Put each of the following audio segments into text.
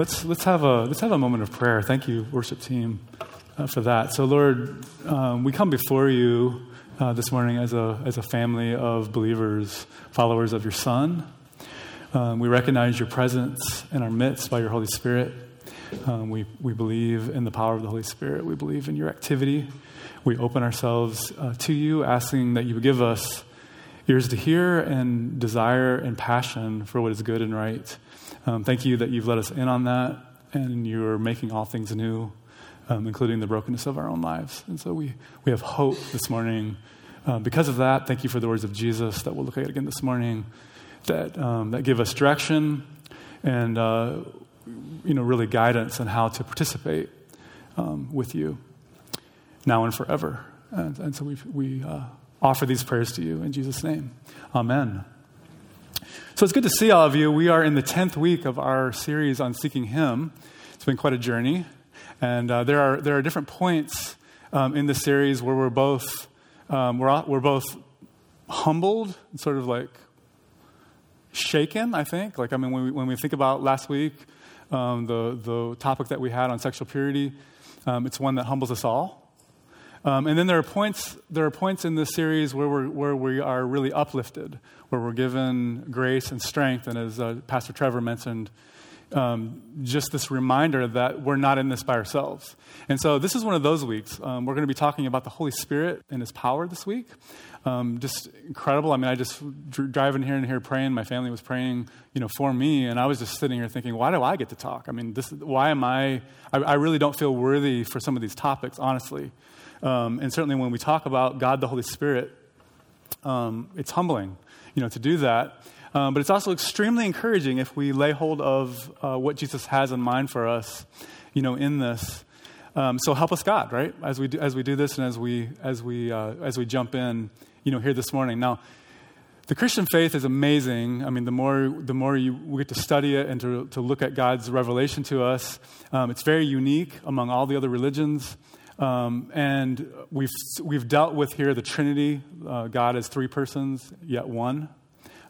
Let's, let's, have a, let's have a moment of prayer. Thank you, worship team, uh, for that. So, Lord, um, we come before you uh, this morning as a, as a family of believers, followers of your Son. Um, we recognize your presence in our midst by your Holy Spirit. Um, we, we believe in the power of the Holy Spirit. We believe in your activity. We open ourselves uh, to you, asking that you would give us ears to hear and desire and passion for what is good and right. Um, thank you that you've let us in on that and you're making all things new, um, including the brokenness of our own lives. And so we, we have hope this morning. Uh, because of that, thank you for the words of Jesus that we'll look at again this morning that, um, that give us direction and uh, you know, really guidance on how to participate um, with you now and forever. And, and so we, we uh, offer these prayers to you in Jesus' name. Amen. So it's good to see all of you. We are in the 10th week of our series on seeking Him. It's been quite a journey. And uh, there, are, there are different points um, in the series where we're both, um, we're, we're both humbled, sort of like shaken, I think. Like, I mean, when we, when we think about last week, um, the, the topic that we had on sexual purity, um, it's one that humbles us all. Um, and then there are points, there are points in this series where, we're, where we are really uplifted, where we're given grace and strength. And as uh, Pastor Trevor mentioned, um, just this reminder that we're not in this by ourselves. And so this is one of those weeks. Um, we're going to be talking about the Holy Spirit and His power this week. Um, just incredible. I mean, I just driving here and here praying. My family was praying, you know, for me, and I was just sitting here thinking, why do I get to talk? I mean, this, why am I, I? I really don't feel worthy for some of these topics, honestly. Um, and certainly when we talk about God the Holy Spirit, um, it's humbling, you know, to do that. Um, but it's also extremely encouraging if we lay hold of uh, what Jesus has in mind for us, you know, in this. Um, so help us, God, right? As we do, as we do this and as we as we uh, as we jump in, you know, here this morning. Now, the Christian faith is amazing. I mean, the more, the more you get to study it and to, to look at God's revelation to us, um, it's very unique among all the other religions. Um, and we've, we've dealt with here the Trinity, uh, God as three persons, yet one,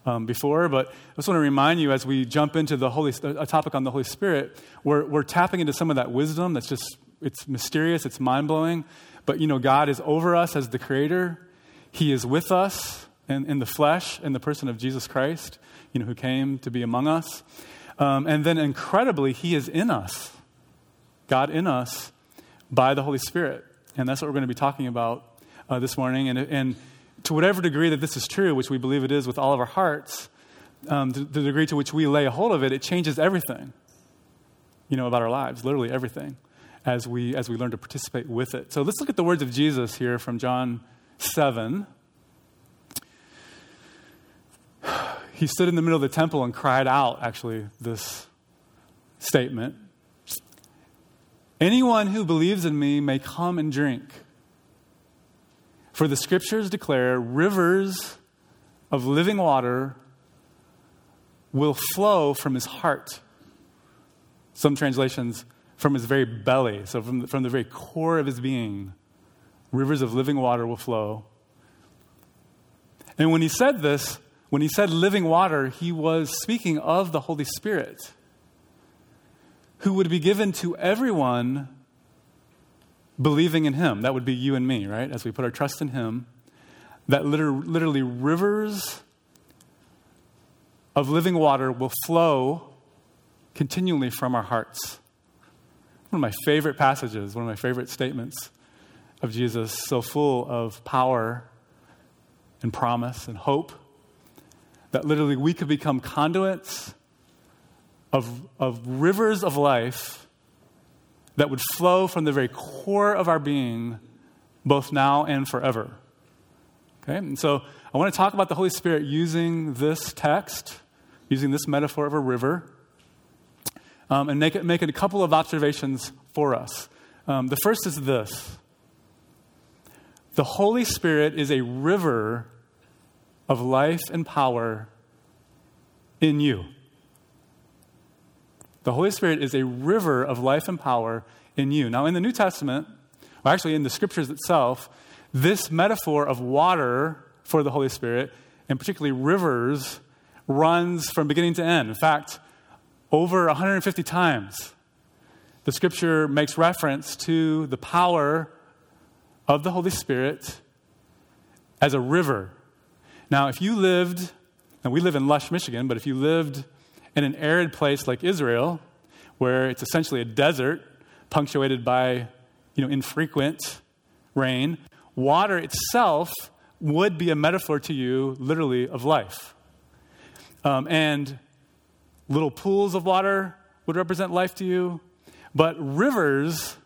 um, before. But I just want to remind you as we jump into the Holy, a topic on the Holy Spirit, we're, we're tapping into some of that wisdom that's just, it's mysterious, it's mind blowing. But, you know, God is over us as the creator, He is with us in, in the flesh, in the person of Jesus Christ, you know, who came to be among us. Um, and then incredibly, He is in us, God in us by the Holy Spirit. And that's what we're going to be talking about uh, this morning. And, and to whatever degree that this is true, which we believe it is with all of our hearts, um, the, the degree to which we lay a hold of it, it changes everything, you know, about our lives, literally everything, as we, as we learn to participate with it. So let's look at the words of Jesus here from John 7. He stood in the middle of the temple and cried out, actually, this statement Anyone who believes in me may come and drink. For the scriptures declare rivers of living water will flow from his heart. Some translations, from his very belly, so from the, from the very core of his being, rivers of living water will flow. And when he said this, when he said living water, he was speaking of the Holy Spirit who would be given to everyone believing in him. That would be you and me, right? As we put our trust in him, that literally rivers of living water will flow continually from our hearts. One of my favorite passages, one of my favorite statements of Jesus, so full of power and promise and hope that literally we could become conduits of, of rivers of life that would flow from the very core of our being, both now and forever. Okay? And so I want to talk about the Holy Spirit using this text, using this metaphor of a river, um, and make, make a couple of observations for us. Um, the first is this the Holy Spirit is a river of life and power in you. The Holy Spirit is a river of life and power in you. Now, in the New Testament, actually in the scriptures itself, this metaphor of water for the Holy Spirit, and particularly rivers, runs from beginning to end. In fact, over 150 times, the scripture makes reference to the power of the Holy Spirit as a river. Now, if you lived, and we live in lush Michigan, but if you lived in an arid place like Israel, where it's essentially a desert punctuated by you know, infrequent rain, water itself would be a metaphor to you, literally, of life. Um, and little pools of water would represent life to you, but rivers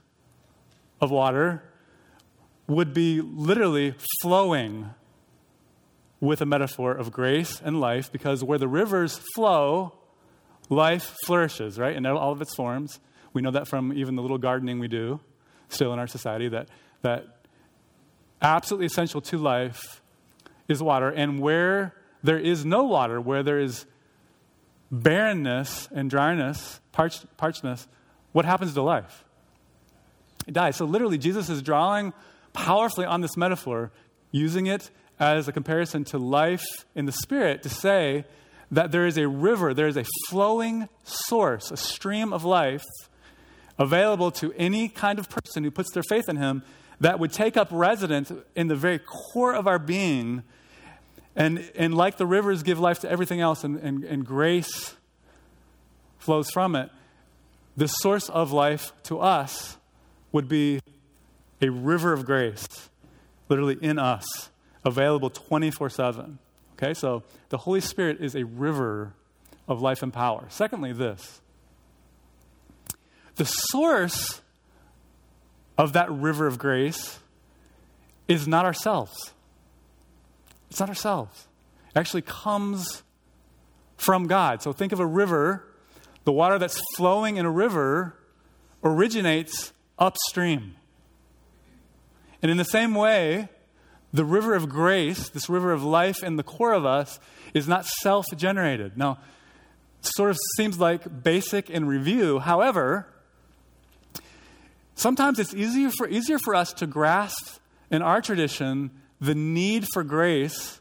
of water would be literally flowing with a metaphor of grace and life because where the rivers flow, life flourishes, right? In all of its forms. We know that from even the little gardening we do still in our society that, that absolutely essential to life is water. And where there is no water, where there is barrenness and dryness, parch, parchness, what happens to life? It dies. So literally, Jesus is drawing powerfully on this metaphor, using it as a comparison to life in the Spirit to say that there is a river, there is a flowing source, a stream of life available to any kind of person who puts their faith in Him that would take up residence in the very core of our being. And, and like the rivers give life to everything else, and, and, and grace flows from it, the source of life to us would be a river of grace, literally in us, available 24 7. Okay, so the Holy Spirit is a river of life and power. Secondly, this the source of that river of grace is not ourselves. It's not ourselves. It actually comes from God. So think of a river. The water that's flowing in a river originates upstream. And in the same way, the river of grace, this river of life in the core of us, is not self generated. Now, sort of seems like basic in review. However, Sometimes it's easier for, easier for us to grasp in our tradition the need for grace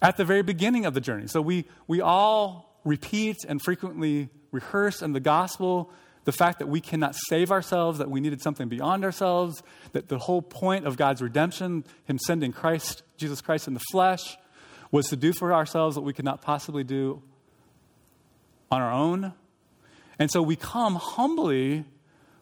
at the very beginning of the journey. So we, we all repeat and frequently rehearse in the gospel the fact that we cannot save ourselves, that we needed something beyond ourselves, that the whole point of God's redemption, Him sending Christ, Jesus Christ in the flesh, was to do for ourselves what we could not possibly do on our own. And so we come humbly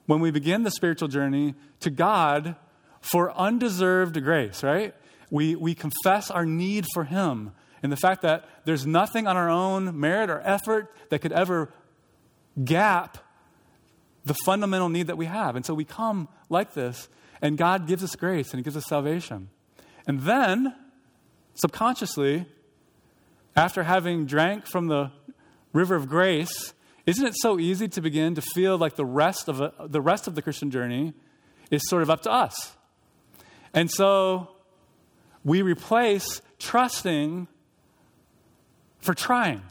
when we begin the spiritual journey to God for undeserved grace, right? We, we confess our need for Him and the fact that there's nothing on our own merit or effort that could ever gap the fundamental need that we have. And so we come like this, and God gives us grace and He gives us salvation. And then, subconsciously, after having drank from the river of grace, isn't it so easy to begin to feel like the rest of, a, the, rest of the Christian journey is sort of up to us? And so we replace trusting for trying.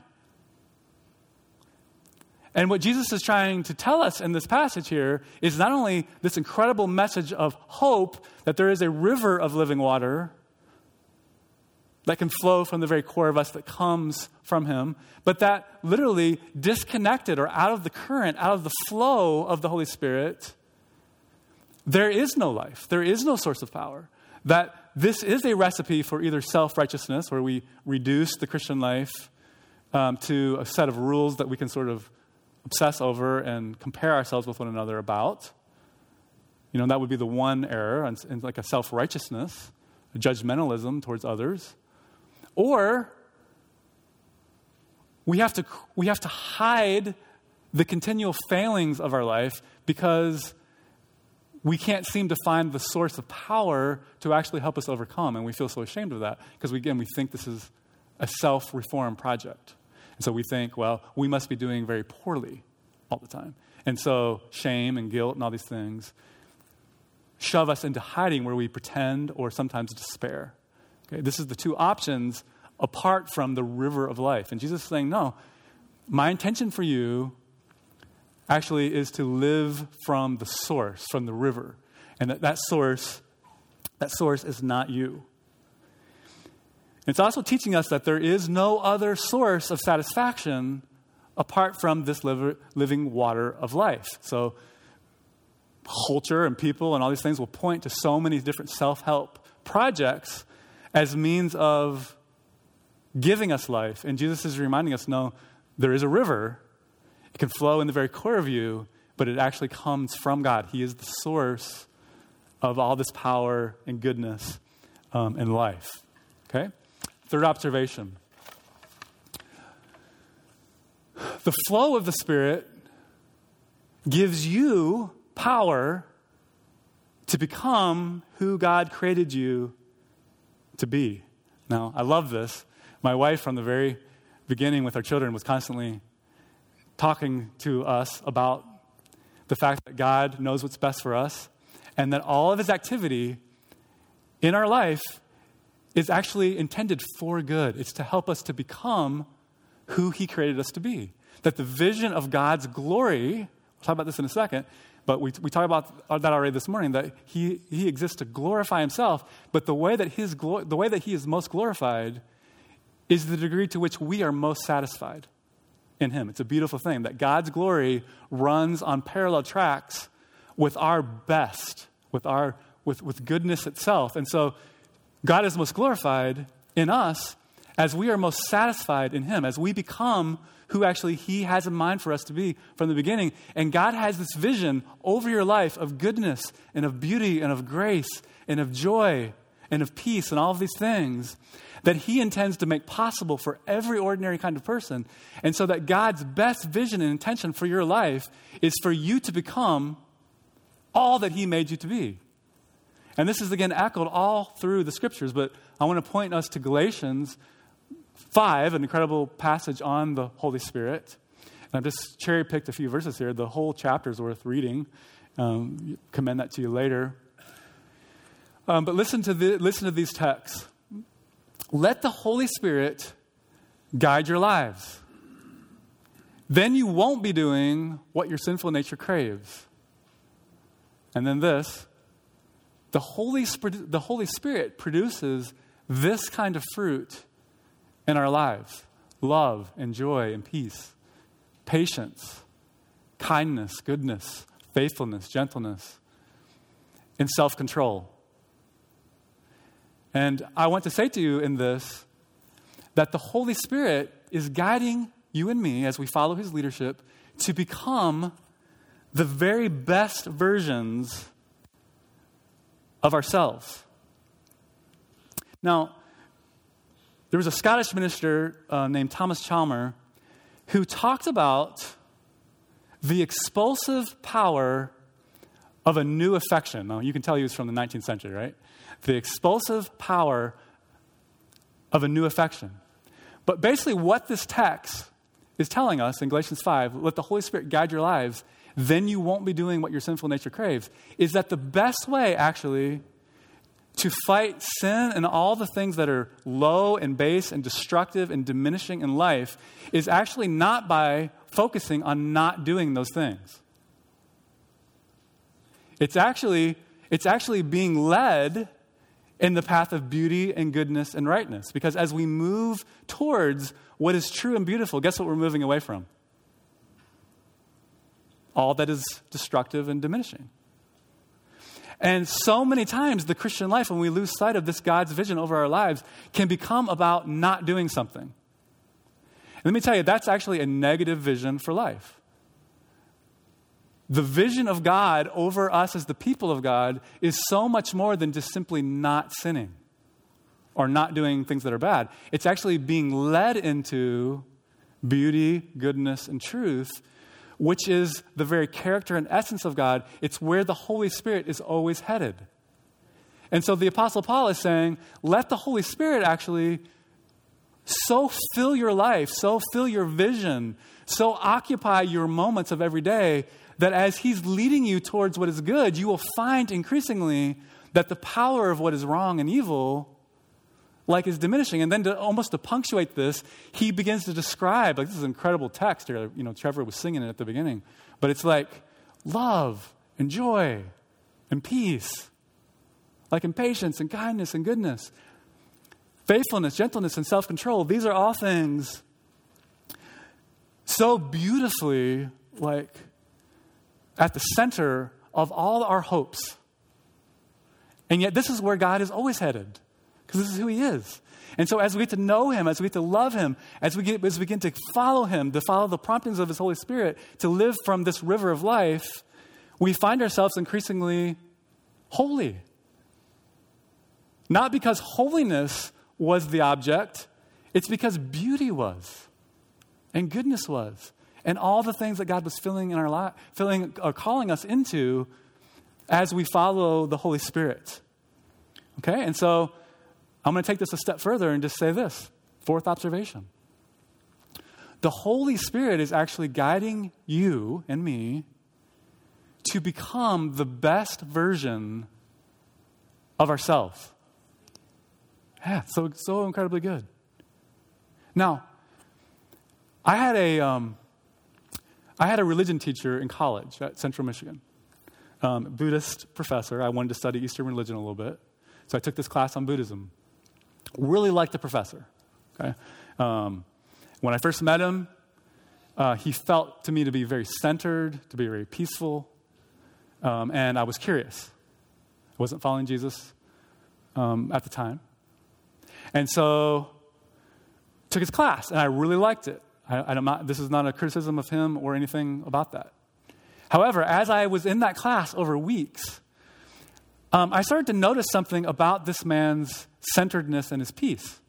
And what Jesus is trying to tell us in this passage here is not only this incredible message of hope that there is a river of living water that can flow from the very core of us that comes from Him, but that literally disconnected or out of the current, out of the flow of the Holy Spirit, there is no life. There is no source of power. That this is a recipe for either self righteousness, where we reduce the Christian life um, to a set of rules that we can sort of obsess over and compare ourselves with one another about. You know, that would be the one error, and, and like a self righteousness, a judgmentalism towards others. Or we have to, we have to hide the continual failings of our life because we can't seem to find the source of power to actually help us overcome. And we feel so ashamed of that because, we, again, we think this is a self reform project. And so we think, well, we must be doing very poorly all the time. And so shame and guilt and all these things shove us into hiding where we pretend or sometimes despair. Okay, this is the two options apart from the river of life. And Jesus is saying, No, my intention for you actually is to live from the source, from the river. And that, that source, that source is not you. It's also teaching us that there is no other source of satisfaction apart from this living water of life. So, culture and people and all these things will point to so many different self help projects as means of giving us life. And Jesus is reminding us no, there is a river. It can flow in the very core of you, but it actually comes from God. He is the source of all this power and goodness um, and life. Okay? Third observation the flow of the Spirit gives you power to become who God created you to be. Now, I love this. My wife, from the very beginning with our children, was constantly talking to us about the fact that God knows what's best for us and that all of his activity in our life is actually intended for good. It's to help us to become who he created us to be. That the vision of God's glory, we'll talk about this in a second, but we, we talked about that already this morning, that he, he exists to glorify himself, but the way, that his the way that he is most glorified is the degree to which we are most satisfied in him. It's a beautiful thing that God's glory runs on parallel tracks with our best, with, our, with, with goodness itself. And so God is most glorified in us as we are most satisfied in him, as we become who actually he has in mind for us to be from the beginning. And God has this vision over your life of goodness and of beauty and of grace and of joy and of peace and all of these things that he intends to make possible for every ordinary kind of person. And so that God's best vision and intention for your life is for you to become all that he made you to be. And this is again echoed all through the scriptures, but I want to point us to Galatians 5, an incredible passage on the Holy Spirit. And I've just cherry picked a few verses here. The whole chapter is worth reading. Um, commend that to you later. Um, but listen to, the, listen to these texts. Let the Holy Spirit guide your lives. Then you won't be doing what your sinful nature craves. And then this the Holy, Spirit, the Holy Spirit produces this kind of fruit in our lives love and joy and peace, patience, kindness, goodness, faithfulness, gentleness, and self control. And I want to say to you in this that the Holy Spirit is guiding you and me as we follow his leadership to become the very best versions of ourselves. Now, there was a Scottish minister uh, named Thomas Chalmer who talked about the expulsive power of a new affection. Now, you can tell he was from the 19th century, right? The expulsive power of a new affection. But basically, what this text is telling us in Galatians 5 let the Holy Spirit guide your lives, then you won't be doing what your sinful nature craves, is that the best way, actually, to fight sin and all the things that are low and base and destructive and diminishing in life is actually not by focusing on not doing those things. It's actually, it's actually being led in the path of beauty and goodness and rightness. Because as we move towards what is true and beautiful, guess what we're moving away from? All that is destructive and diminishing. And so many times, the Christian life, when we lose sight of this God's vision over our lives, can become about not doing something. And let me tell you, that's actually a negative vision for life. The vision of God over us as the people of God is so much more than just simply not sinning or not doing things that are bad. It's actually being led into beauty, goodness, and truth which is the very character and essence of God. It's where the Holy Spirit is always headed. And so the Apostle Paul is saying, let the Holy Spirit actually so fill your life, so fill your vision, so occupy your moments of every day that as He's leading you towards what is good, you will find increasingly that the power of what is wrong and evil like is diminishing. And then to almost to punctuate this, he begins to describe, like this is an incredible text here. You know, Trevor was singing it at the beginning. But it's like love and joy and peace, like in patience and kindness and goodness, faithfulness, gentleness, and self control. These are all things so beautifully, like, at the center of all our hopes. And yet, this is where God is always headed, because this is who He is. And so, as we get to know Him, as we get to love Him, as we, get, as we begin to follow Him, to follow the promptings of His Holy Spirit, to live from this river of life, we find ourselves increasingly holy. Not because holiness was the object, it's because beauty was, and goodness was, and all the things that God was filling in our life, filling or calling us into as we follow the Holy Spirit. Okay? And so I'm going to take this a step further and just say this fourth observation. The Holy Spirit is actually guiding you and me to become the best version of ourselves. Yeah, so, so incredibly good. Now, I had a, um, I had a religion teacher in college at Central Michigan, um, Buddhist professor. I wanted to study Eastern religion a little bit, so I took this class on Buddhism. Really liked the professor. Okay, um, when I first met him, uh, he felt to me to be very centered, to be very peaceful, um, and I was curious. I wasn't following Jesus um, at the time. And so took his class, and I really liked it. I, not, this is not a criticism of him or anything about that. However, as I was in that class over weeks, um, I started to notice something about this man's centeredness and his peace.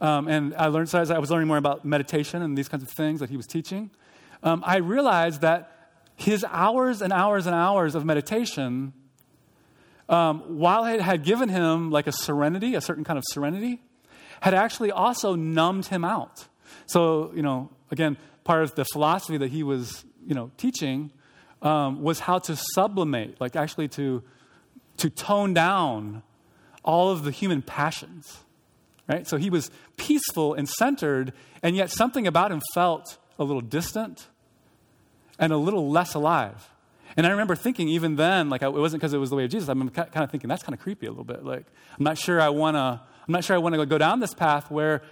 Um, and I learned, so as I was learning more about meditation and these kinds of things that he was teaching, um, I realized that his hours and hours and hours of meditation, um, while it had given him like a serenity, a certain kind of serenity, had actually also numbed him out. So, you know, again, part of the philosophy that he was, you know, teaching um, was how to sublimate, like actually to, to tone down all of the human passions, right? So he was peaceful and centered, and yet something about him felt a little distant and a little less alive. And I remember thinking, even then, like it wasn't because it was the way of Jesus. I'm kind of thinking that's kind of creepy a little bit. Like I'm not sure I want to. I'm not sure I want to go down this path where,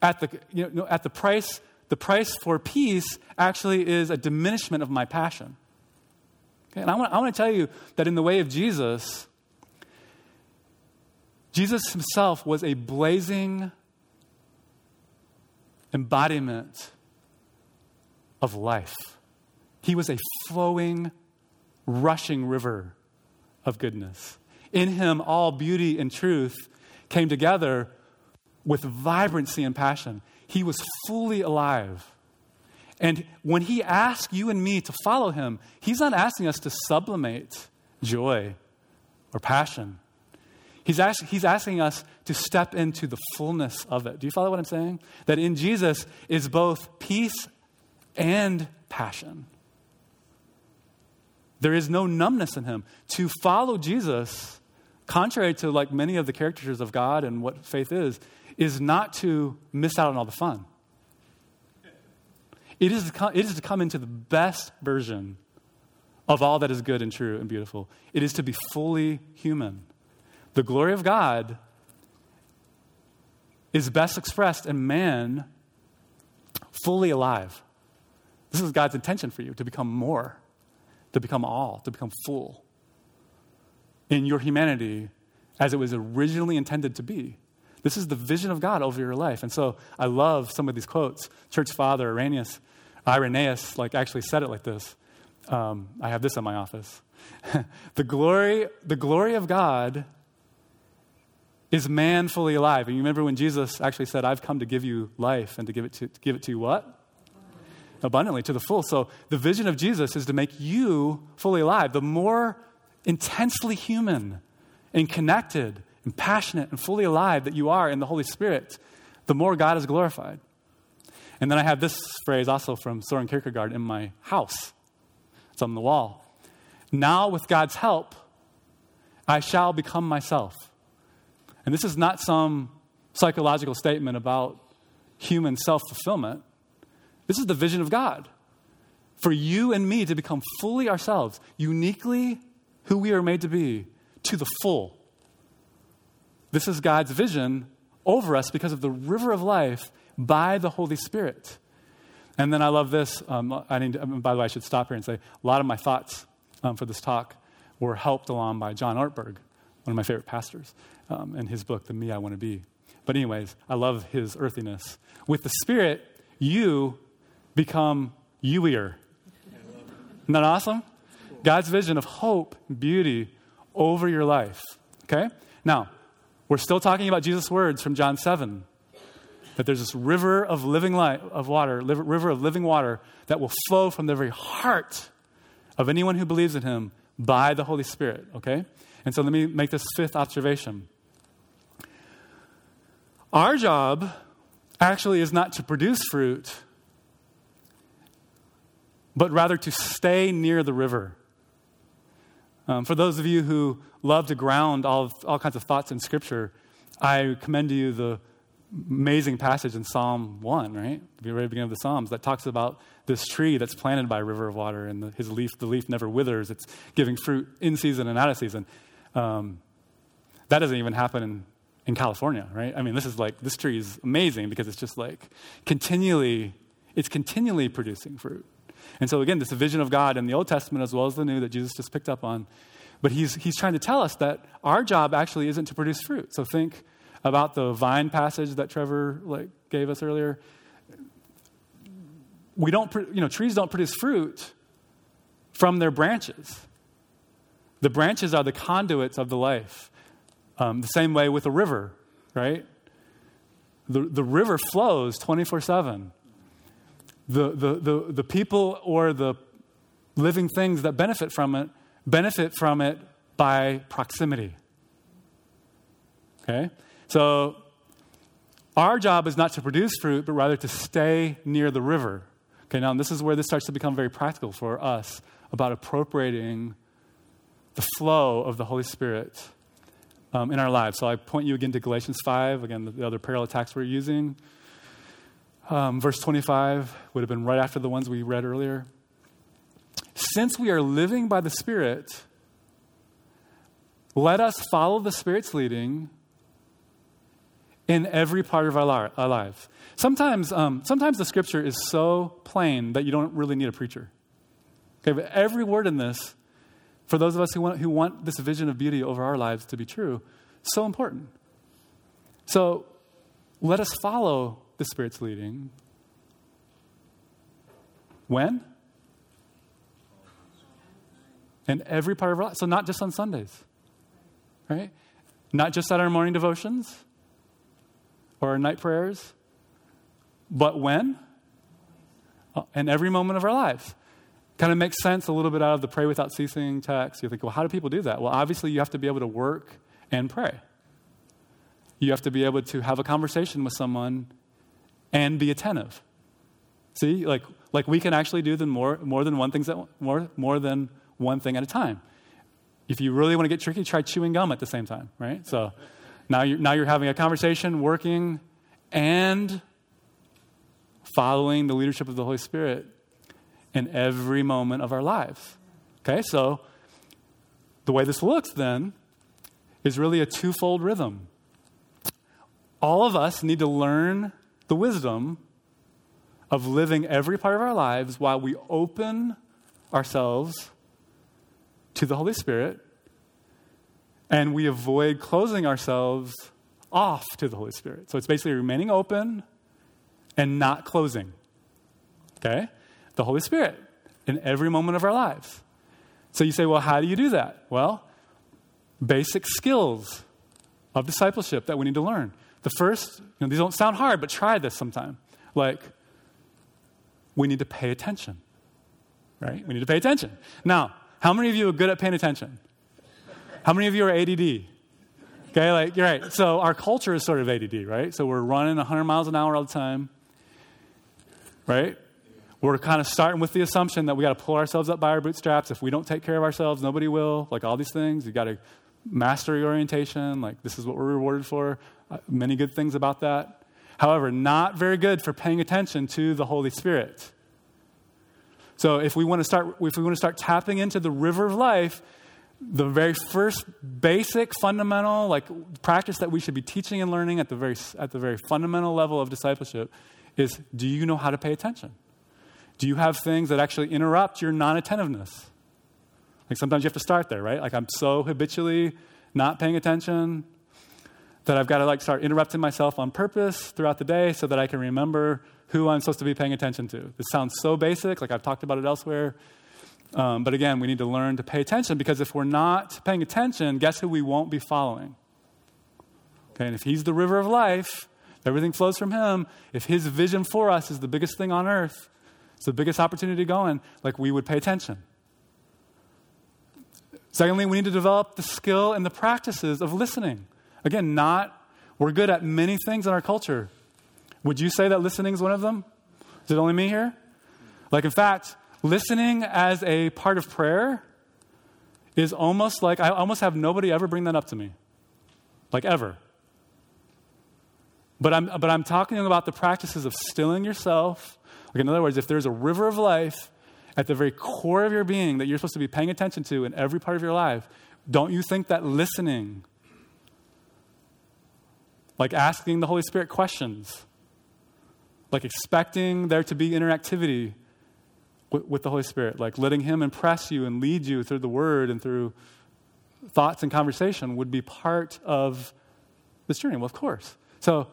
at the you know, at the price, the price for peace actually is a diminishment of my passion. Okay? And I want, I want to tell you that in the way of Jesus, Jesus himself was a blazing embodiment of life. He was a flowing, rushing river of goodness. In him, all beauty and truth came together with vibrancy and passion. He was fully alive. And when he asks you and me to follow him, he's not asking us to sublimate joy or passion. He's, ask, he's asking us to step into the fullness of it. Do you follow what I'm saying? That in Jesus is both peace and passion. There is no numbness in him. To follow Jesus, contrary to like many of the caricatures of God and what faith is, is not to miss out on all the fun. It is, come, it is to come into the best version of all that is good and true and beautiful. It is to be fully human. The glory of God is best expressed in man fully alive. This is God's intention for you to become more to become all, to become full in your humanity as it was originally intended to be. This is the vision of God over your life. And so I love some of these quotes. Church father Irenaeus, Irenaeus like actually said it like this. Um, I have this in my office. the, glory, the glory of God is man fully alive. And you remember when Jesus actually said, I've come to give you life and to give it to, to give it to you what? abundantly to the full. So the vision of Jesus is to make you fully alive. The more intensely human and connected and passionate and fully alive that you are in the Holy Spirit, the more God is glorified. And then I have this phrase also from Soren Kierkegaard in my house. It's on the wall. Now, with God's help, I shall become myself. And this is not some psychological statement about human self fulfillment. This is the vision of God for you and me to become fully ourselves, uniquely who we are made to be, to the full. This is God's vision over us because of the river of life by the Holy Spirit. And then I love this. Um, I need to, by the way, I should stop here and say a lot of my thoughts um, for this talk were helped along by John Ortberg, one of my favorite pastors, um, in his book, The Me I Want to Be. But, anyways, I love his earthiness. With the Spirit, you become youier. Isn't that awesome? God's vision of hope, beauty over your life. Okay? Now, we're still talking about Jesus' words from John 7 that there's this river of living light, of water, river of living water that will flow from the very heart of anyone who believes in him by the Holy Spirit, okay? And so let me make this fifth observation. Our job actually is not to produce fruit, but rather to stay near the river. Um, for those of you who love to ground all, all kinds of thoughts in Scripture, I commend to you the amazing passage in Psalm 1, right? The very beginning of the Psalms that talks about this tree that's planted by a river of water and the, his leaf, the leaf never withers. It's giving fruit in season and out of season. Um, that doesn't even happen in, in California, right? I mean, this is like, this tree is amazing because it's just like continually, it's continually producing fruit. And so, again, this vision of God in the Old Testament as well as the New that Jesus just picked up on. But he's, he's trying to tell us that our job actually isn't to produce fruit. So think about the vine passage that Trevor like, gave us earlier. We don't, you know, trees don't produce fruit from their branches. The branches are the conduits of the life. Um, the same way with a river, right? The, the river flows 24 7. The, the, the, the people or the living things that benefit from it benefit from it by proximity. Okay? So, our job is not to produce fruit, but rather to stay near the river. Okay, now this is where this starts to become very practical for us about appropriating the flow of the Holy Spirit um, in our lives. So I point you again to Galatians 5, again, the, the other parallel text we're using. Um, verse 25 would have been right after the ones we read earlier. Since we are living by the Spirit, let us follow the Spirit's leading in every part of our, lives. Sometimes, um, sometimes the scripture is so plain that you don't really need a preacher. Okay, but every word in this, for those of us who want, who want this vision of beauty over our lives to be true, so important. So let us follow the Spirit's leading. When? In every part of our life. So not just on Sundays, right? Not just at our morning devotions, or our night prayers, but when? In every moment of our lives. Kind of makes sense a little bit out of the pray without ceasing text. You think, well, how do people do that? Well, obviously, you have to be able to work and pray. You have to be able to have a conversation with someone and be attentive. See, like, like we can actually do the more, more than one things thing more, more than one thing at a time. If you really want to get tricky, try chewing gum at the same time, right? So now you're, now you're having a conversation, working, and following the leadership of the Holy Spirit in every moment of our lives. Okay, so the way this looks then is really a twofold rhythm. All of us need to learn the wisdom of living every part of our lives while we open ourselves to the Holy Spirit and we avoid closing ourselves off to the Holy Spirit. So it's basically remaining open and not closing. Okay? The Holy Spirit in every moment of our lives. So you say, well, how do you do that? Well, basic skills of discipleship that we need to learn. The first, you know, these don't sound hard, but try this sometime. Like, we need to pay attention, right? We need to pay attention. Now, how many of you are good at paying attention? How many of you are ADD? Okay, like, you're right. So our culture is sort of ADD, right? So we're running 100 miles an hour all the time, right? We're kind of starting with the assumption that we got to pull ourselves up by our bootstraps. If we don't take care of ourselves, nobody will. Like all these things, you got to mastery orientation. Like this is what we're rewarded for. Uh, many good things about that. However, not very good for paying attention to the Holy Spirit. So if we want to start, if we want to start tapping into the river of life, the very first basic fundamental like practice that we should be teaching and learning at the very at the very fundamental level of discipleship is do you know how to pay attention Do you have things that actually interrupt your non attentiveness? Like sometimes you have to start there, right? Like I'm so habitually not paying attention that I've got to like start interrupting myself on purpose throughout the day so that I can remember who I'm supposed to be paying attention to. This sounds so basic, like I've talked about it elsewhere. Um, but again, we need to learn to pay attention because if we're not paying attention, guess who we won't be following? Okay, and if He's the river of life, everything flows from Him. If His vision for us is the biggest thing on earth, it's the biggest opportunity going, like we would pay attention. Secondly, we need to develop the skill and the practices of listening. Again, not, we're good at many things in our culture. Would you say that listening is one of them? Is it only me here? Like, in fact, listening as a part of prayer is almost like I almost have nobody ever bring that up to me. Like, ever. But I'm, but I'm talking about the practices of stilling yourself. Like, in other words, if there's a river of life at the very core of your being that you're supposed to be paying attention to in every part of your life, don't you think that listening, like asking the Holy Spirit questions, like expecting there to be interactivity with, with the Holy Spirit, like letting Him impress you and lead you through the Word and through thoughts and conversation would be part of this journey? Well, of course. So,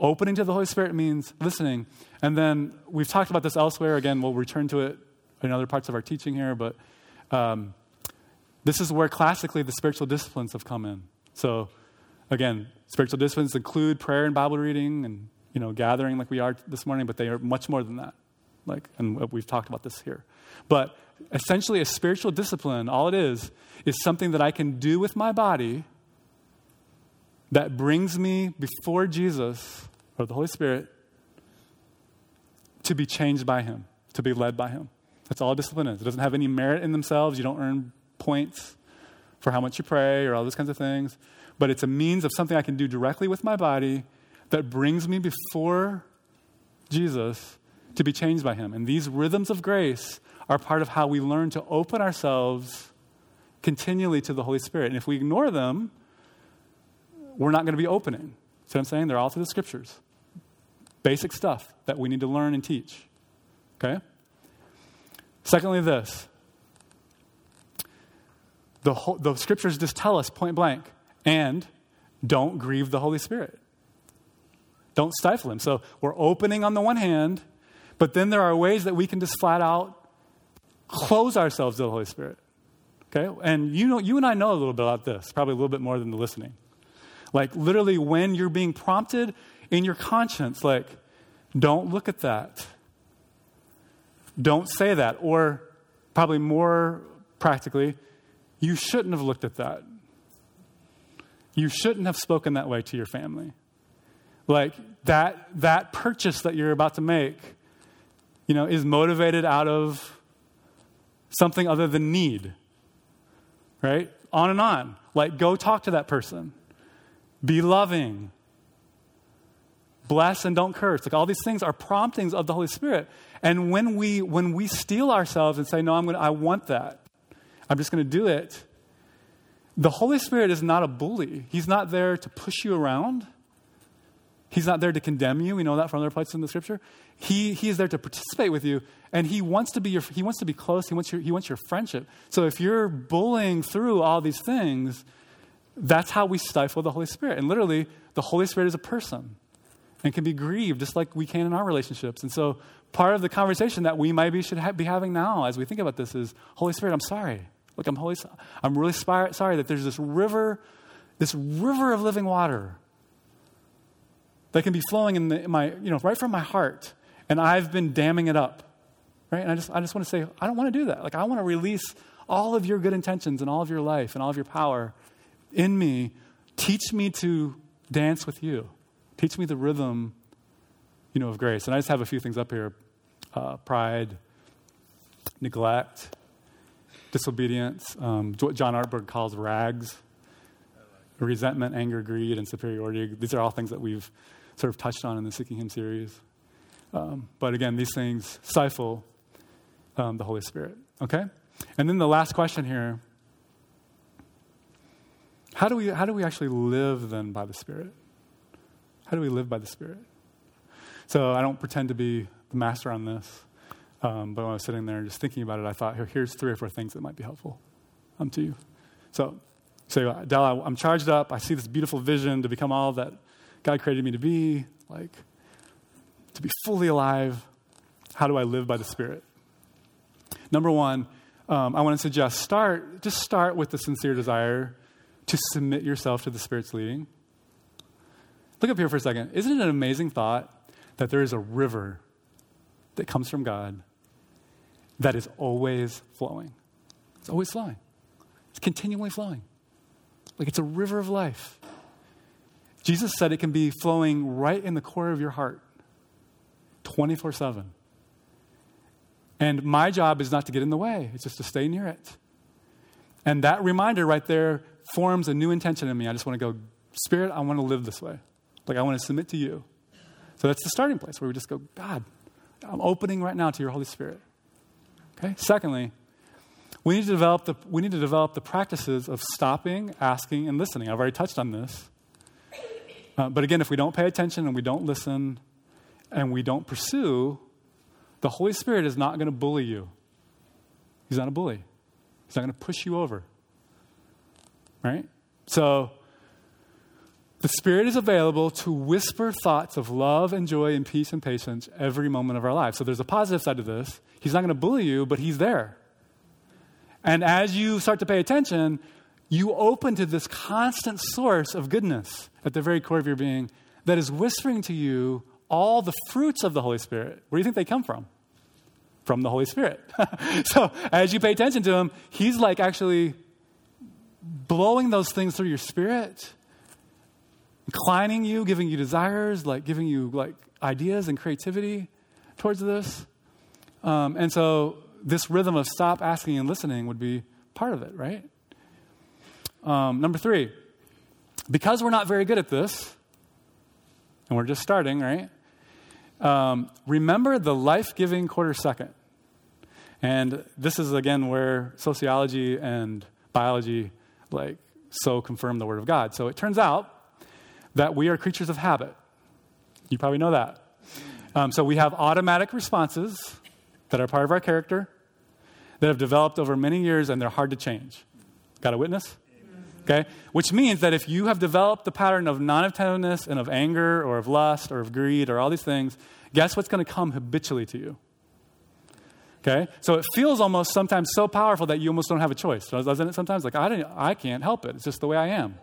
opening to the Holy Spirit means listening. And then we've talked about this elsewhere. Again, we'll return to it in other parts of our teaching here, but um, this is where classically the spiritual disciplines have come in. So, again, spiritual disciplines include prayer and Bible reading and you know gathering like we are this morning, but they are much more than that. Like, and we've talked about this here. But essentially, a spiritual discipline, all it is, is something that I can do with my body that brings me before Jesus or the Holy Spirit to be changed by Him, to be led by Him. That's all discipline is. It doesn't have any merit in themselves. You don't earn points for how much you pray or all those kinds of things. But it's a means of something I can do directly with my body that brings me before Jesus to be changed by Him. And these rhythms of grace are part of how we learn to open ourselves continually to the Holy Spirit. And if we ignore them, we're not going to be opening. See what I'm saying? They're all through the scriptures. Basic stuff that we need to learn and teach. Okay? Secondly, this the, whole, the scriptures just tell us point blank, and don't grieve the Holy Spirit. Don't stifle him. So we're opening on the one hand, but then there are ways that we can just flat out close ourselves to the Holy Spirit. Okay? And you know, you and I know a little bit about this, probably a little bit more than the listening. Like, literally, when you're being prompted in your conscience, like, don't look at that. Don't say that. Or, probably more practically, you shouldn't have looked at that. You shouldn't have spoken that way to your family. Like, that, that purchase that you're about to make, you know, is motivated out of something other than need. Right? On and on. Like, go talk to that person. Be loving. Bless and don't curse. Like all these things are promptings of the Holy Spirit. And when we when we steel ourselves and say, No, I'm gonna I want that. I'm just gonna do it. The Holy Spirit is not a bully. He's not there to push you around. He's not there to condemn you. We know that from other places in the scripture. He, he is there to participate with you, and he wants to be your, he wants to be close. He wants your, he wants your friendship. So if you're bullying through all these things, that's how we stifle the Holy Spirit. And literally, the Holy Spirit is a person and can be grieved just like we can in our relationships. And so, part of the conversation that we maybe should ha- be having now as we think about this is Holy Spirit, I'm sorry. Look, I'm, holy, I'm really spir- sorry that there's this river, this river of living water that can be flowing in, the, in my, you know, right from my heart. And I've been damming it up. Right? And I just, I just want to say, I don't want to do that. Like, I want to release all of your good intentions and all of your life and all of your power in me, teach me to dance with you. Teach me the rhythm, you know, of grace. And I just have a few things up here uh, pride, neglect, disobedience, um, what John Ortberg calls rags, resentment, anger, greed, and superiority. These are all things that we've sort of touched on in the Seeking Him series. Um, but again, these things stifle um, the Holy Spirit. Okay? And then the last question here how do we, how do we actually live then by the Spirit? How do we live by the Spirit? So I don't pretend to be the master on this, Um, but when I was sitting there and just thinking about it, I thought, Here, here's three or four things that might be helpful um, to you. So, say, so, I'm charged up. I see this beautiful vision to become all that God created me to be, like to be fully alive. How do I live by the Spirit? Number one, um, I want to suggest start, just start with the sincere desire to submit yourself to the Spirit's leading. Look up here for a second. Isn't it an amazing thought that there is a river that comes from God that is always flowing? It's always flowing, it's continually flowing. Like it's a river of life. Jesus said it can be flowing right in the core of your heart 24 7. And my job is not to get in the way, it's just to stay near it. And that reminder right there forms a new intention in me. I just want to go, Spirit, I want to live this way. Like, I want to submit to you. So that's the starting place where we just go, God, I'm opening right now to your Holy Spirit. Okay? Secondly, we need to develop the, we need to develop the practices of stopping, asking, and listening. I've already touched on this. Uh, but again, if we don't pay attention and we don't listen and we don't pursue, the Holy Spirit is not going to bully you. He's not a bully. He's not going to push you over. Right? So, the Spirit is available to whisper thoughts of love and joy and peace and patience every moment of our lives. So, there's a positive side to this. He's not going to bully you, but He's there. And as you start to pay attention, you open to this constant source of goodness at the very core of your being that is whispering to you all the fruits of the Holy Spirit. Where do you think they come from? From the Holy Spirit. so as you pay attention to Him, He's like actually blowing those things through your spirit, inclining you, giving you desires, like giving you like ideas and creativity towards this. Um, and so this rhythm of stop asking and listening would be part of it, right? Um, number three, because we're not very good at this, and we're just starting, right? Um, remember the life giving quarter second. And this is again where sociology and biology like so confirm the word of God. So it turns out that we are creatures of habit. You probably know that. Um, so we have automatic responses that are part of our character that have developed over many years and they're hard to change. Got a witness? Okay? Which means that if you have developed the pattern of non attentiveness and of anger or of lust or of greed or all these things, guess what's going to come habitually to you? Okay? So it feels almost sometimes so powerful that you almost don't have a choice, doesn't it? Sometimes, like, I, I can't help it. It's just the way I am.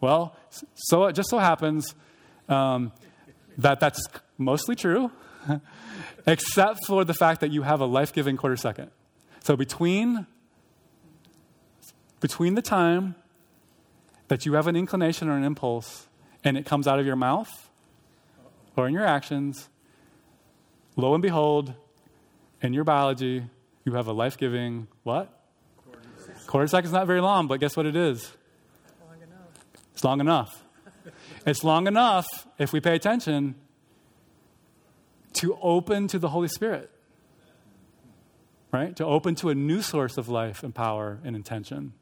Well, so it just so happens um, that that's mostly true, except for the fact that you have a life giving quarter second. So between between the time that you have an inclination or an impulse and it comes out of your mouth or in your actions, lo and behold, in your biology, you have a life giving what? Quarter second is not very long, but guess what it is? It's long enough. it's long enough, if we pay attention, to open to the Holy Spirit. Right? To open to a new source of life and power and intention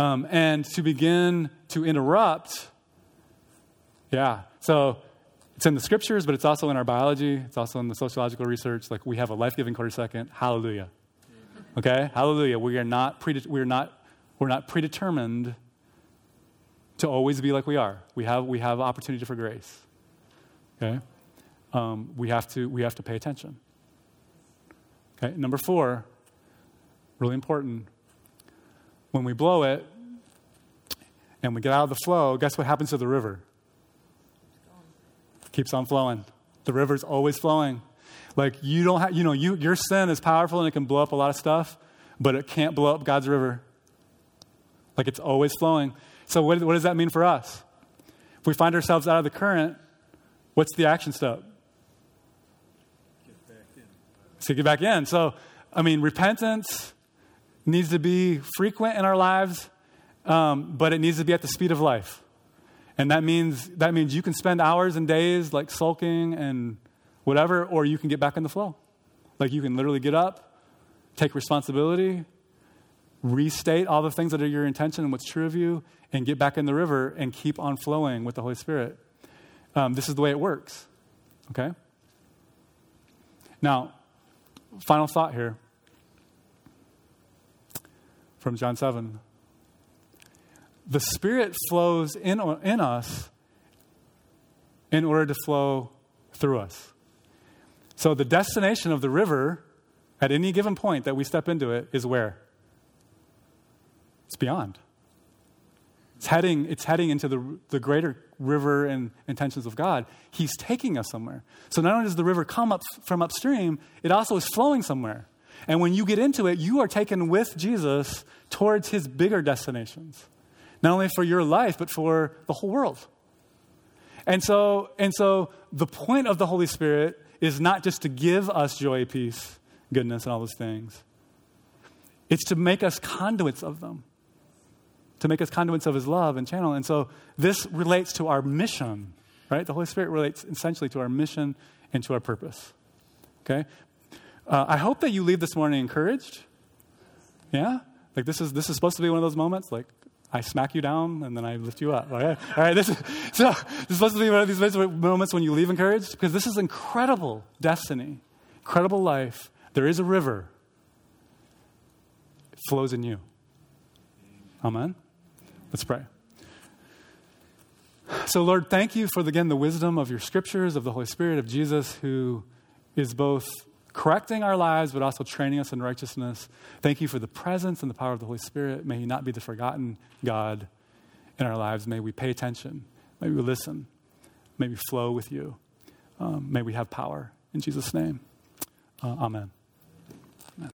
um, and to begin to interrupt. Yeah, so it's in the scriptures, but it's also in our biology. It's also in the sociological research. Like we have a life-giving quarter second. Hallelujah. Okay, hallelujah. We are not prede- we are not we're not predetermined to always be like we are. We have we have opportunity for grace. Okay, um, we have to we have to pay attention. Okay, number four, really important when we blow it and we get out of the flow, guess what happens to the river? Keeps on flowing. The river's always flowing. Like you don't have, you know, you, your sin is powerful and it can blow up a lot of stuff, but it can't blow up God's river. Like it's always flowing. So what, what does that mean for us? If we find ourselves out of the current, what's the action step? Get back in. So get back in. So, I mean, repentance, needs to be frequent in our lives, um, but it needs to be at the speed of life. And that means, that means you can spend hours and days like sulking and whatever, or you can get back in the flow. Like you can literally get up, take responsibility, restate all the things that are your intention and what's true of you, and get back in the river and keep on flowing with the Holy Spirit. Um, this is the way it works. Okay? Now, final thought here from John 7. The Spirit flows in, in us in order to flow through us. So the destination of the river at any given point that we step into it is where? It's beyond. It's heading, it's heading into the, the greater river and intentions of God. He's taking us somewhere. So not only does the river come up from upstream, it also is flowing somewhere. And when you get into it, you are taken with Jesus towards his bigger destinations. Not only for your life, but for the whole world. And so, and so the point of the Holy Spirit is not just to give us joy, peace, goodness, and all those things. It's to make us conduits of them, to make us conduits of His love and channel. And so this relates to our mission, right? The Holy Spirit relates essentially to our mission and to our purpose. Okay? Uh, I hope that you leave this morning encouraged. Yeah? Like this is, this is supposed to be one of those moments, like I smack you down and then I lift you up. Okay? All right, this is, so this is supposed to be one of these moments when you leave encouraged because this is incredible destiny, incredible life. There is a river. It flows in you. Amen? Let's pray. So, Lord, thank you for, again, the wisdom of your scriptures, of the Holy Spirit, of Jesus, who is both correcting our lives, but also training us in righteousness. Thank you for the presence and the power of the Holy Spirit. May He not be the forgotten God in our lives. May we pay attention. May we listen. May we flow with you. Um, may we have power. In Jesus' name, uh, amen.